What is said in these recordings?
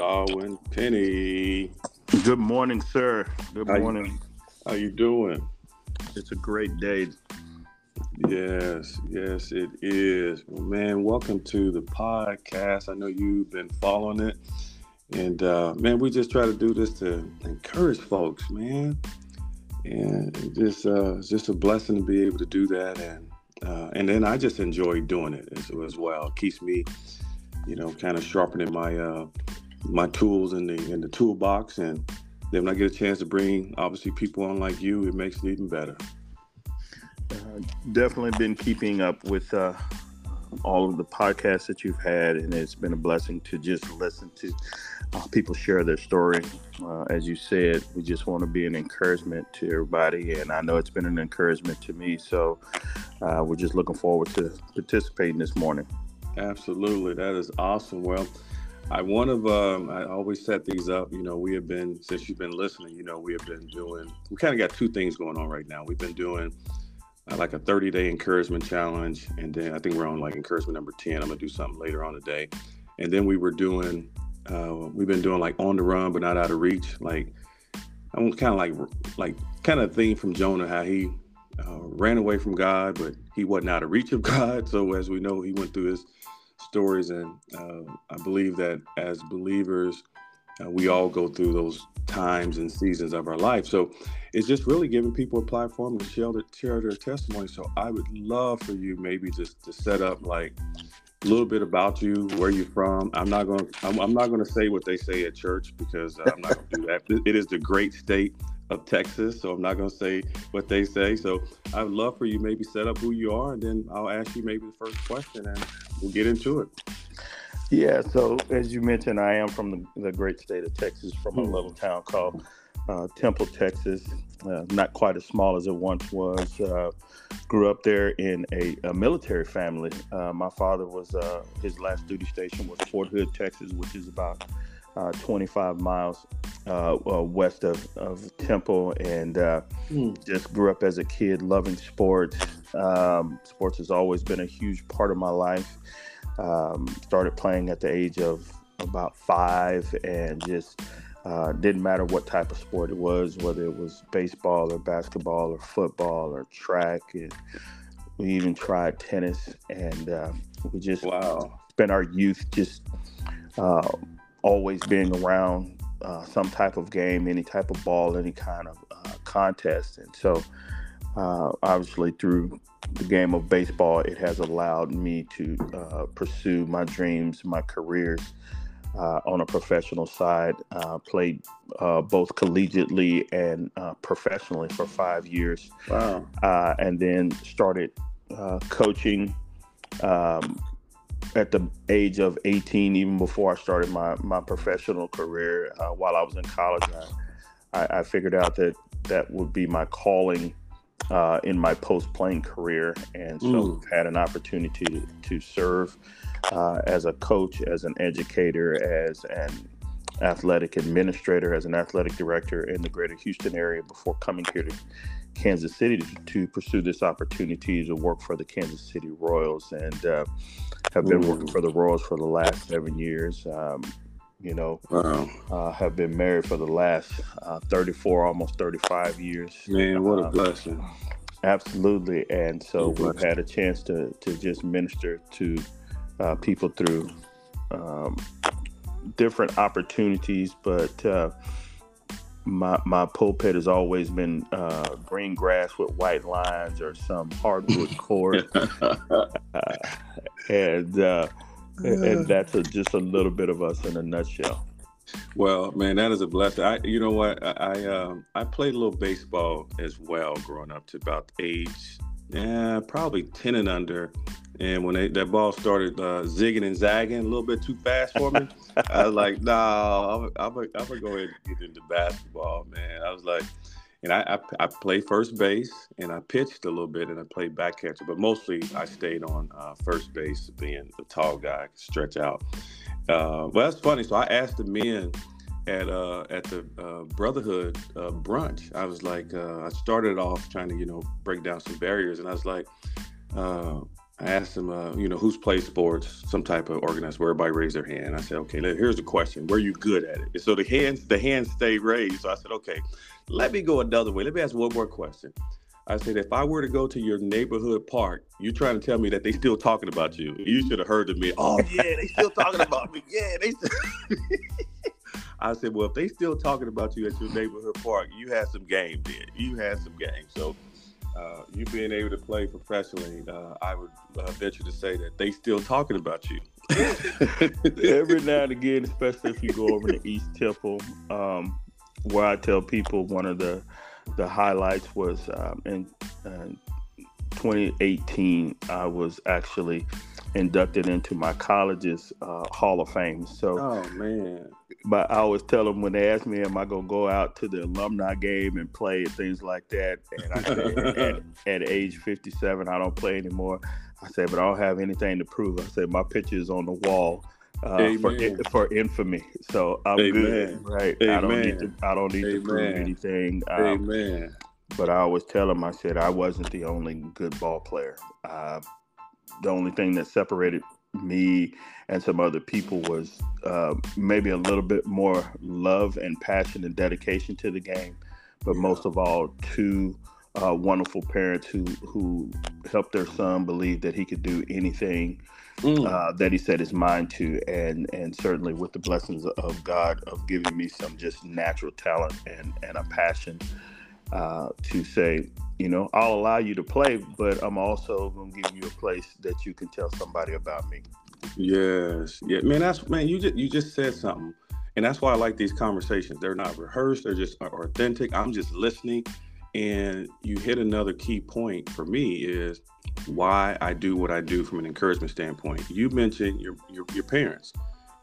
Darwin Pennye. Good morning, sir. Good How you- morning. How you doing? It's a great day. Yes, yes, it is. Well, man, welcome to the podcast. I know you've been following it. And uh, man, we just try to do this to encourage folks, man. And just uh, it's just a blessing to be able to do that. And uh, and then I just enjoy doing it as, as well. It keeps me, you know, kind of sharpening my uh, my tools in the in the toolbox. And then when I get a chance to bring obviously people on like you, it makes it even better. Uh, definitely been keeping up with uh, all of the podcasts that you've had, and it's been a blessing to just listen to uh, people share their story. Uh, as you said, we just want to be an encouragement to everybody, and I know it's been an encouragement to me. So uh, we're just looking forward to participating this morning. Absolutely, that is awesome. Well, I one of um, I always set these up. You know, we have been since you've been listening. You know, we have been doing. We kind of got two things going on right now. We've been doing uh, like a 30 day encouragement challenge, and then I think we're on like encouragement number 10. I'm gonna do something later on today, and then we were doing. Uh, we've been doing like on the run but not out of reach. Like I'm kind of like like kind of theme from Jonah, how he uh, ran away from God, but he wasn't out of reach of God. So as we know, he went through his stories, and uh, I believe that as believers, uh, we all go through those times and seasons of our life. So it's just really giving people a platform to share their, share their testimony. So I would love for you maybe just to set up like a little bit about you, where you're from. I'm not going. to I'm, I'm not going to say what they say at church because uh, I'm not going to do that. It is the great state of Texas, so I'm not going to say what they say. So I would love for you maybe set up who you are, and then I'll ask you maybe the first question, and we'll get into it. Yeah, so as you mentioned, I am from the, the great state of Texas, from a Hmm. little town called uh, Temple, Texas. Uh, not quite as small as it once was. Uh, grew up there in a, a military family. Uh, my father was uh, his last duty station was Fort Hood, Texas, which is about uh, 25 miles uh, uh, west of, of Temple, and uh, just grew up as a kid loving sports. Um, sports has always been a huge part of my life. Um, started playing at the age of about five and just uh, didn't matter what type of sport it was, whether it was baseball or basketball or football or track. And we even tried tennis. And uh, we just Wow. spent our youth just uh, always being around uh, some type of game, any type of ball, any kind of uh, contest. And so, uh, obviously, through the game of baseball, it has allowed me to uh, pursue my dreams, my careers uh, on a professional side. Uh, played uh, both collegiately and uh, professionally for five years Wow. uh, and then started uh, coaching um, at the age of 18, even before I started my, my professional career. Uh, while I was in college, I, I, I figured out that that would be my calling uh, in my post playing career. And so Mm. had an opportunity to, to serve uh, as a coach, as an educator, as an athletic administrator, as an athletic director in the greater Houston area before coming here to Kansas City to, to pursue this opportunity to work for the Kansas City Royals and uh, have been Ooh. working for the Royals for the last seven years. Um, you know, Wow. uh, have been married for the last uh, 34, almost 35 years. Man, what a Um, blessing. Absolutely. And so we've had a chance to, to just minister to uh, people through um, different opportunities, but uh, my, my pulpit has always been uh, green grass with white lines or some hardwood court. uh, and, uh, and that's a, just a little bit of us in a nutshell. Well, man, that is a blessing. I, you know what? I, I, um, I played a little baseball as well, growing up to about age, yeah, probably ten and under. And when they, that ball started uh, zigging and zagging a little bit too fast for me, I was like, "No, I'm, I'm gonna go ahead and get into basketball, man." I was like, and I, I, I played first base and I pitched a little bit and I played back catcher, but mostly I stayed on uh, first base, being the tall guy, could stretch out. Uh, well, that's funny. So I asked the men at uh, at the uh, Brotherhood uh, brunch. I was like, uh, I started off trying to you know break down some barriers, and I was like, uh, I asked them, uh, you know, who's played sports, some type of organized where everybody raised their hand. I said, okay, here's the question: Where you good at it? So the hands, the hands stayed raised. So I said, okay, let me go another way. Let me ask one more question. I said, if I were to go to your neighborhood park, you're trying to tell me that they still talking about you? You should have heard of me. Oh yeah, they still talking about me. Yeah, they. I said, well, if they still talking about you at your neighborhood park, you had some game then. You had some game. So uh, you being able to play professionally, uh, I would uh, venture to say that they still talking about you. Every now and again, especially if you go over to East Temple, um, where I tell people one of the the highlights was um, in 2018. I was actually inducted into my college's uh, Hall of Fame. So, oh man, but I always tell them when they ask me, "Am I gonna go out to the alumni game and play and things like that?" And I at, at, age 57, I don't play anymore. I say, but I don't have anything to prove. I say my picture is on the wall. Uh, for for infamy, so I'm Amen. good, right? Amen. I don't need to. I don't need Amen. to prove anything. Um, Amen. But I always tell them, I said I wasn't the only good ball player. Uh, the only thing that separated me and some other people was uh, maybe a little bit more love and passion and dedication to the game, but most of all, two uh, wonderful parents who who helped their son believe that he could do anything mm. uh, that he set his mind to, and and certainly with the blessings of God of giving me some just natural talent and and a passion uh, to say, you know, I'll allow you to play, but I'm also going to give you a place that you can tell somebody about me. Yes, yeah, man. That's man. You just you just said something, and that's why I like these conversations. They're not rehearsed. They're just authentic. I'm just listening, and you hit another key point for me is why I do what I do from an encouragement standpoint. You mentioned your your, your parents.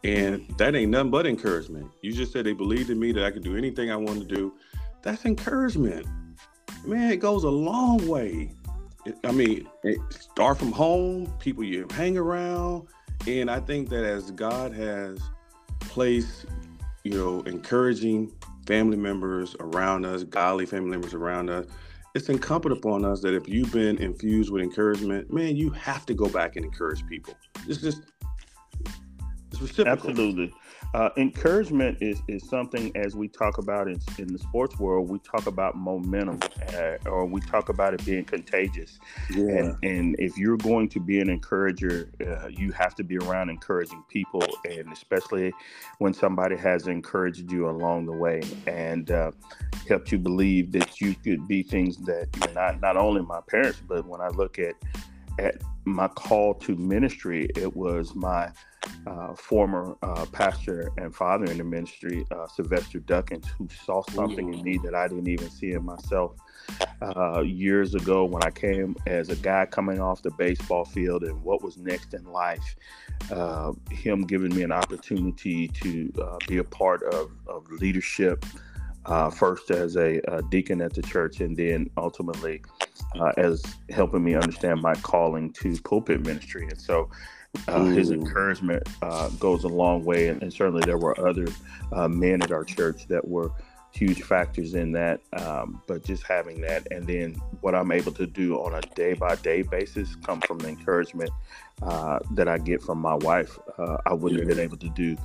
And that ain't nothing but encouragement. You just said they believed in me that I could do anything I wanted to do. That's encouragement. Man, it goes a long way. I mean, start from home, people you hang around. And I think that as God has placed, you know, encouraging family members around us, godly family members around us, it's incumbent upon us that if you've been infused with encouragement, man, you have to go back and encourage people. It's just, it's reciprocal. Absolutely. Uh, encouragement is, is something as we talk about in, in the sports world, we talk about momentum uh, or we talk about it being contagious. Yeah. And, and if you're going to be an encourager, uh, you have to be around encouraging people, and especially when somebody has encouraged you along the way and uh, helped you believe that you could be things that not, not only my parents, but when I look at, at my call to ministry, it was my uh, former uh, pastor and father in the ministry, uh, Sylvester Duckins, who saw something in me that I didn't even see in myself. Uh, years ago, when I came as a guy coming off the baseball field and what was next in life, uh, him giving me an opportunity to uh, be a part of, of leadership. first as a, a, deacon at the church, and then ultimately as helping me understand my calling to pulpit ministry. And so, uh, his encouragement uh, goes a long way, and, and, certainly there were other uh, men at our church that were huge factors in that. Um, but just having that, and then what I'm able to do on a day by day basis, come from the encouragement uh, that I get from my wife. Uh, I wouldn't yeah. have been able to do.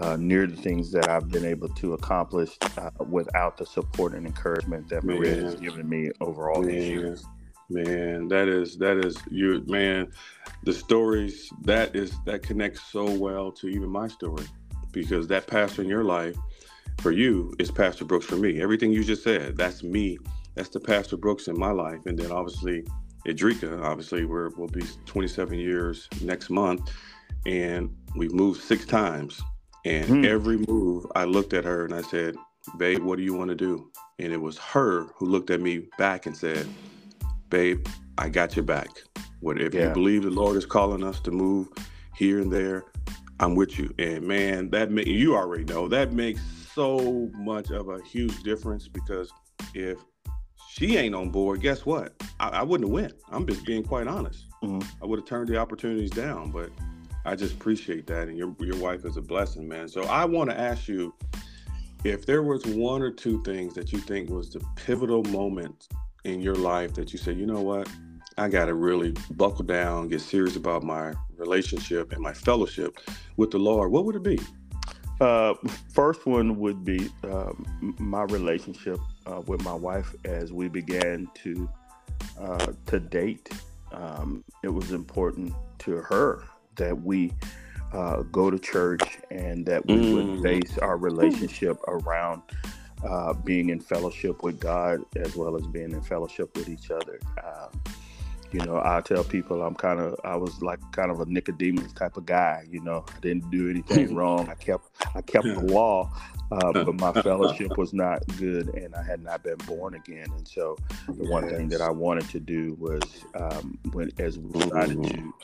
Uh, near the things that I've been able to accomplish without the support and encouragement that Maria has given me over all these years. Man, that is that is you man, the stories that is that connects so well to even my story because that pastor in your life for you is Pastor Brooks for me. Everything you just said, that's me. That's the Pastor Brooks in my life. And then obviously Idrika, obviously we're we'll be 27 years next month and we've moved six times. And mm. every move I looked at her and I said, Babe, what do you want to do? And it was her who looked at me back and said, babe, I got your back. What if yeah. you believe the Lord is calling us to move here and there, I'm with you. And man, that ma- you already know that makes so much of a huge difference because if she ain't on board, guess what? I, I wouldn't have went. I'm just being quite honest. Mm-hmm. I would have turned the opportunities down, but I just appreciate that. And your your wife is a blessing, man. So I want to ask you if there was one or two things that you think was the pivotal moment in your life that you said, you know what? I got to really buckle down, get serious about my relationship and my fellowship with the Lord, what would it be? Uh, first one would be um, my relationship uh, with my wife as we began to uh, to date. Um, it was important to her that we uh, go to church and that we mm. would base our relationship around uh, being in fellowship with God as well as being in fellowship with each other. Um, you know, I tell people I'm kind of I was like kind of a Nicodemus type of guy. You know, I didn't do anything wrong. I kept I kept the law, uh, but my fellowship was not good, and I had not been born again. And so, the one thing that I wanted to do was um, when as we decided to.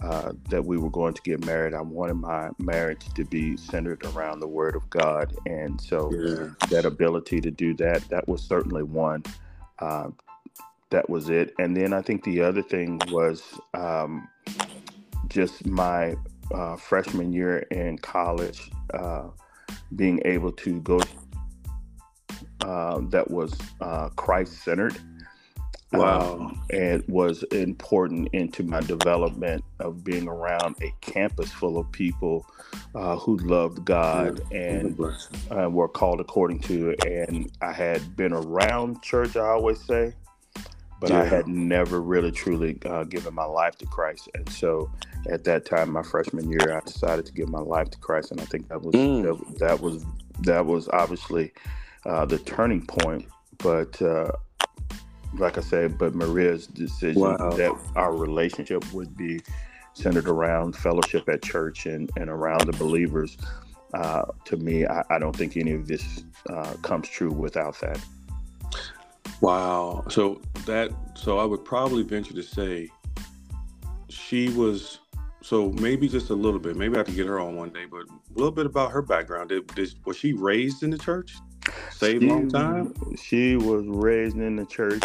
Uh, that we were going to get married. I wanted my marriage to be centered around the Word of God, and so yeah. that ability to do that that was certainly one. Uh, that was it. And then I think the other thing was um, just my uh, freshman year in college, uh, being able to go uh, that was uh, Christ centered. Wow. Um, and was important into my development of being around a campus full of people uh, who loved God and uh, were called according to it. And I had been around church, I always say, but yeah. I had never really truly uh, given my life to Christ. And so at that time, my freshman year, I decided to give my life to Christ, and I think that was mm. that, that, was that was obviously uh, the turning point. But uh, like I said, but Maria's decision wow. that our relationship would be centered around fellowship at church and, and around the believers. Uh, to me, I, I, don't think any of this uh, comes true without that. Wow. So that so I would probably venture to say she was so maybe just a little bit. Maybe I have to get her on one day, but a little bit about her background. Did, did was she raised in the church? Saved she, long time. She was raised in the church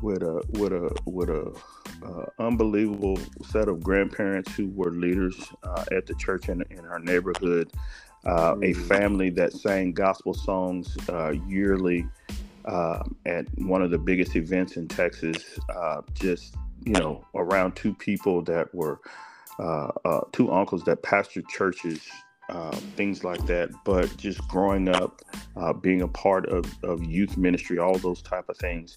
with a with a with a uh, unbelievable set of grandparents who were leaders uh, at the church in, in our neighborhood. Uh, mm. A family that sang gospel songs uh, yearly uh, at one of the biggest events in Texas. Uh, just you know, around two people that were uh, uh two uncles that pastored churches, uh, things like that. But just growing up, uh, being a part of, of youth ministry, all those type of things,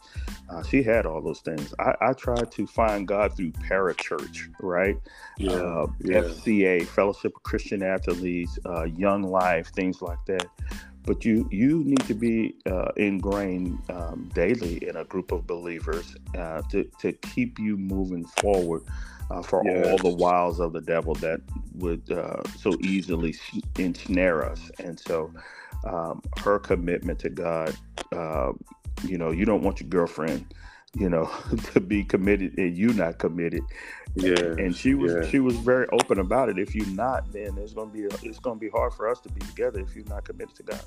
she had all those things. I, I, tried to find God through parachurch, right? Yeah, yeah. FCA, Fellowship of Christian Athletes, Young Life, things like that but you you need to be uh, ingrained um, daily in a group of believers uh, to to keep you moving forward uh, for yes. all the wiles of the devil that would uh, so easily ensnare us. And so, um, her commitment to God, uh, you know, you don't want your girlfriend you know, to be committed and you not committed. Yeah. And she was yeah. she was very open about it. If you're not, then it's gonna be it's gonna be hard for us to be together if you're not committed to God.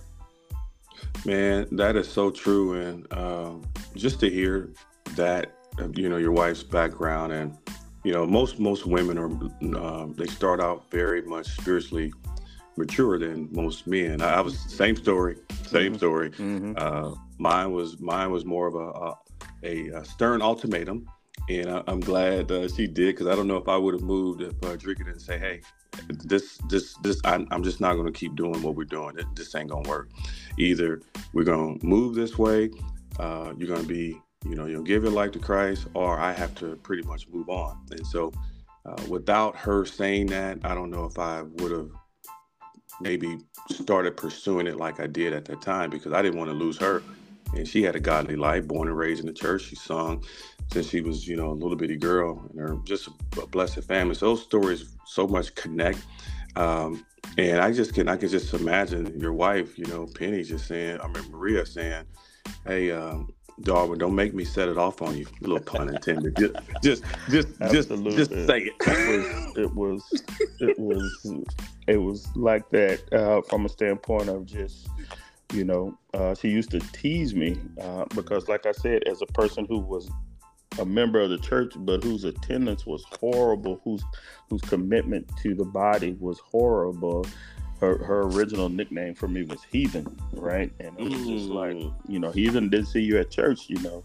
Man, that is so true, and um, just to hear that, you know, your wife's background, and you know, most most women are um, they start out very much spiritually mature than most men. I, I was same story, same mm-hmm. story. Mm-hmm. Uh, mine was mine was more of a, a, a stern ultimatum, and I, am glad uh, she did because I don't know if I would have moved if uh, Drika didn't say, "Hey, this this this I, am just not going to keep doing what we're doing. This ain't going to work. Either we're going to move this way, uh, you're going to be, you know, you'll give your life to Christ, or I have to pretty much move on. And so, uh, without her saying that, I don't know if I would have maybe started pursuing it like I did at that time because I didn't want to lose her. And she had a godly life, born and raised in the church. She sung since she was, you know, a little bitty girl, and her just a blessed family. So those stories so much connect. Um, and I just can I can just imagine your wife, you know, Pennye just saying, I remember Maria saying, Hey, um, Darwin, don't make me set it off on you. A little pun intended. Just, just, just, just, just say it. It was, it was, it was, it was like that uh, from a standpoint of just, you know, uh, she used to tease me uh, because, like I said, as a person who was a member of the church, but whose attendance was horrible, whose whose commitment to the body was horrible. Her, her original nickname for me was Heathen, right? And it was mm. just like, you know, Heathen didn't see you at church, you know.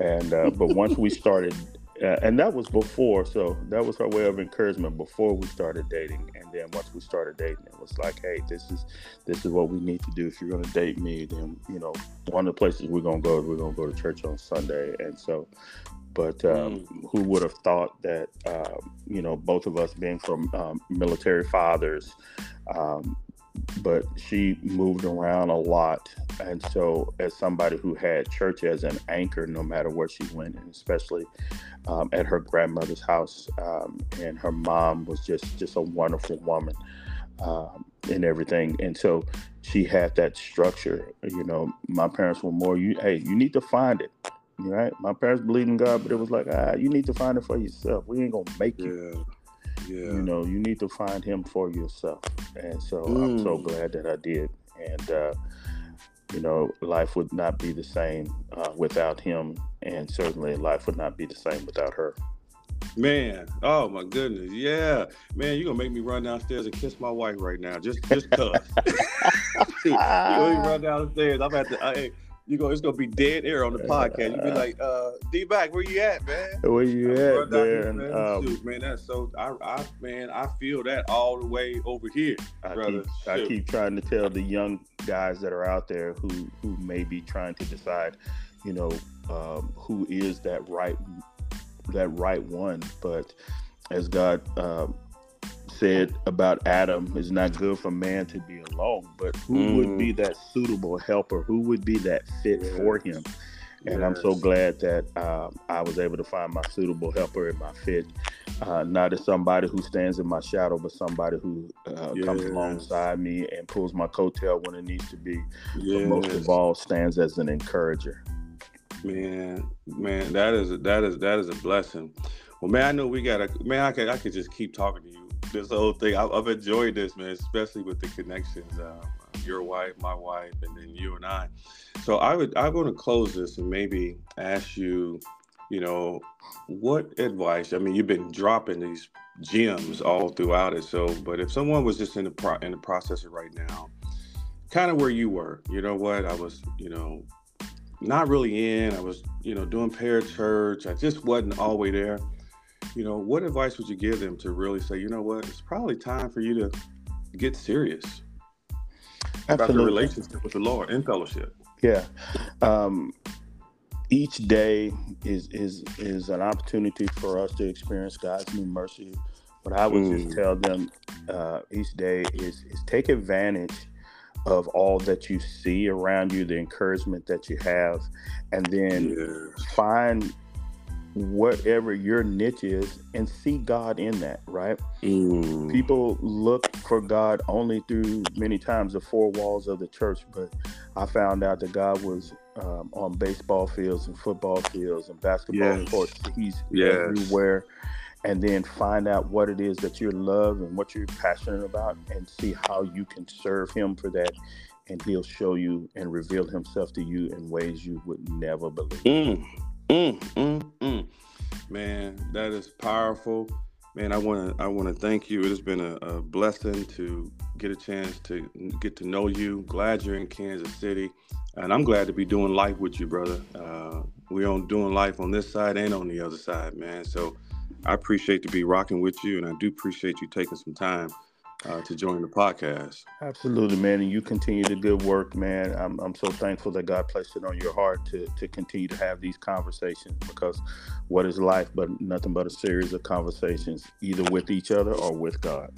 And uh, but once we started uh, and that was before. So that was her way of encouragement before we started dating. And then once we started dating, it was like, hey, this is this is what we need to do. If you're going to date me, then you know one of the places we're going to go is we're going to go to church on Sunday. And so, but um, mm. who would have thought that uh, you know both of us being from um, military fathers, um, but she moved around a lot. And so, as somebody who had church as an anchor, no matter where she went, and especially um, at her grandmother's house, um, and her mom was just just a wonderful woman um, and everything. And so, she had that structure. You know, my parents were more, you hey, you need to find it. Right? My parents believed in God, but it was like, ah, you need to find it for yourself. We ain't gonna make you. You know, you need to find him for yourself. And so mm. I'm so mm. glad that I did. And, uh, you know, life would not be the same uh, without him. And certainly life would not be the same without her. Man, oh my goodness, yeah, man, you're gonna make me run downstairs and kiss my wife right now, just just cause. you run downstairs. I'm at the. I, you go, it's gonna be dead air on the podcast. You be like, uh, D back, where you at, man? Where you at, man? man. Um, Shoot, man, that's so. I, I, man, I feel that all the way over here, I brother. Keep, I keep trying to tell the young guys that are out there who who may be trying to decide, you know, um, who is that right, that right one. But as God um, said about Adam, is not good for man to be alone. But who mm. would be mm. that suitable helper? Who would be that fit yes. for him? And yes. I'm so glad that um, I was able to find my suitable helper and my fit, uh, not as somebody who stands in my shadow, but somebody who uh, yes. comes alongside me and pulls my coattail when it needs to be. But most of all, stands as an encourager. Man, man, that is that is that is a blessing. Well, man, I know we got to man. I could I could just keep talking to you this whole thing. I, have enjoyed this, man, especially with the connections. Uh, your wife, my wife, and then you and I. So I would I want to close this and maybe ask you, you know, what advice? I mean, you've been dropping these gems all throughout it. So, but if someone was just in the pro, in the process right now, kind of where you were, you know what? I was, you know, not really in. I was, you know, doing parachurch. I just wasn't all the way there you know, what advice would you give them to really say, you know what, it's probably time for you to get serious Absolutely. about the relationship with the Lord in fellowship? Yeah. Um, each day is is is an opportunity for us to experience God's new mercy. What I would mm. just tell them uh, each day is is take advantage of all that you see around you, the encouragement that you have, and then yes. find whatever your niche is and see God in that, right? Mm. People look for God only through many times the four walls of the church, but I found out that God was um, on baseball fields and football fields and basketball yes. courts. He's yes. everywhere. And then find out what it is that you love and what you're passionate about and see how you can serve Him for that. And He'll show you and reveal Himself to you in ways you would never believe. Mm. Mm, mm, mm. Man, that is powerful. Man, I want to I want to thank you. It has been a, a, blessing to get a chance to get to know you. Glad you're in Kansas City, and I'm glad to be doing life with you, brother. Uh, we're on doing life on this side and on the other side, man. So I appreciate to be rocking with you, and I do appreciate you taking some time uh, to join the podcast. Absolutely, man. And you continue the good work, man. I'm, I'm so thankful that God placed it on your heart to, to continue to have these conversations because what is life but nothing but a series of conversations, either with each other or with God.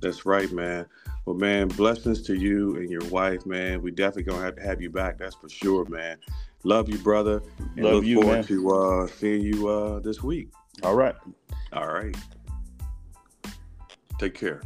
That's right, man. Well, man, blessings to you and your wife, man. We definitely gonna have to have you back. That's for sure, man. Love you, brother. And Love look you, forward man. to uh, seeing you uh, this week. All right. All right. Take care.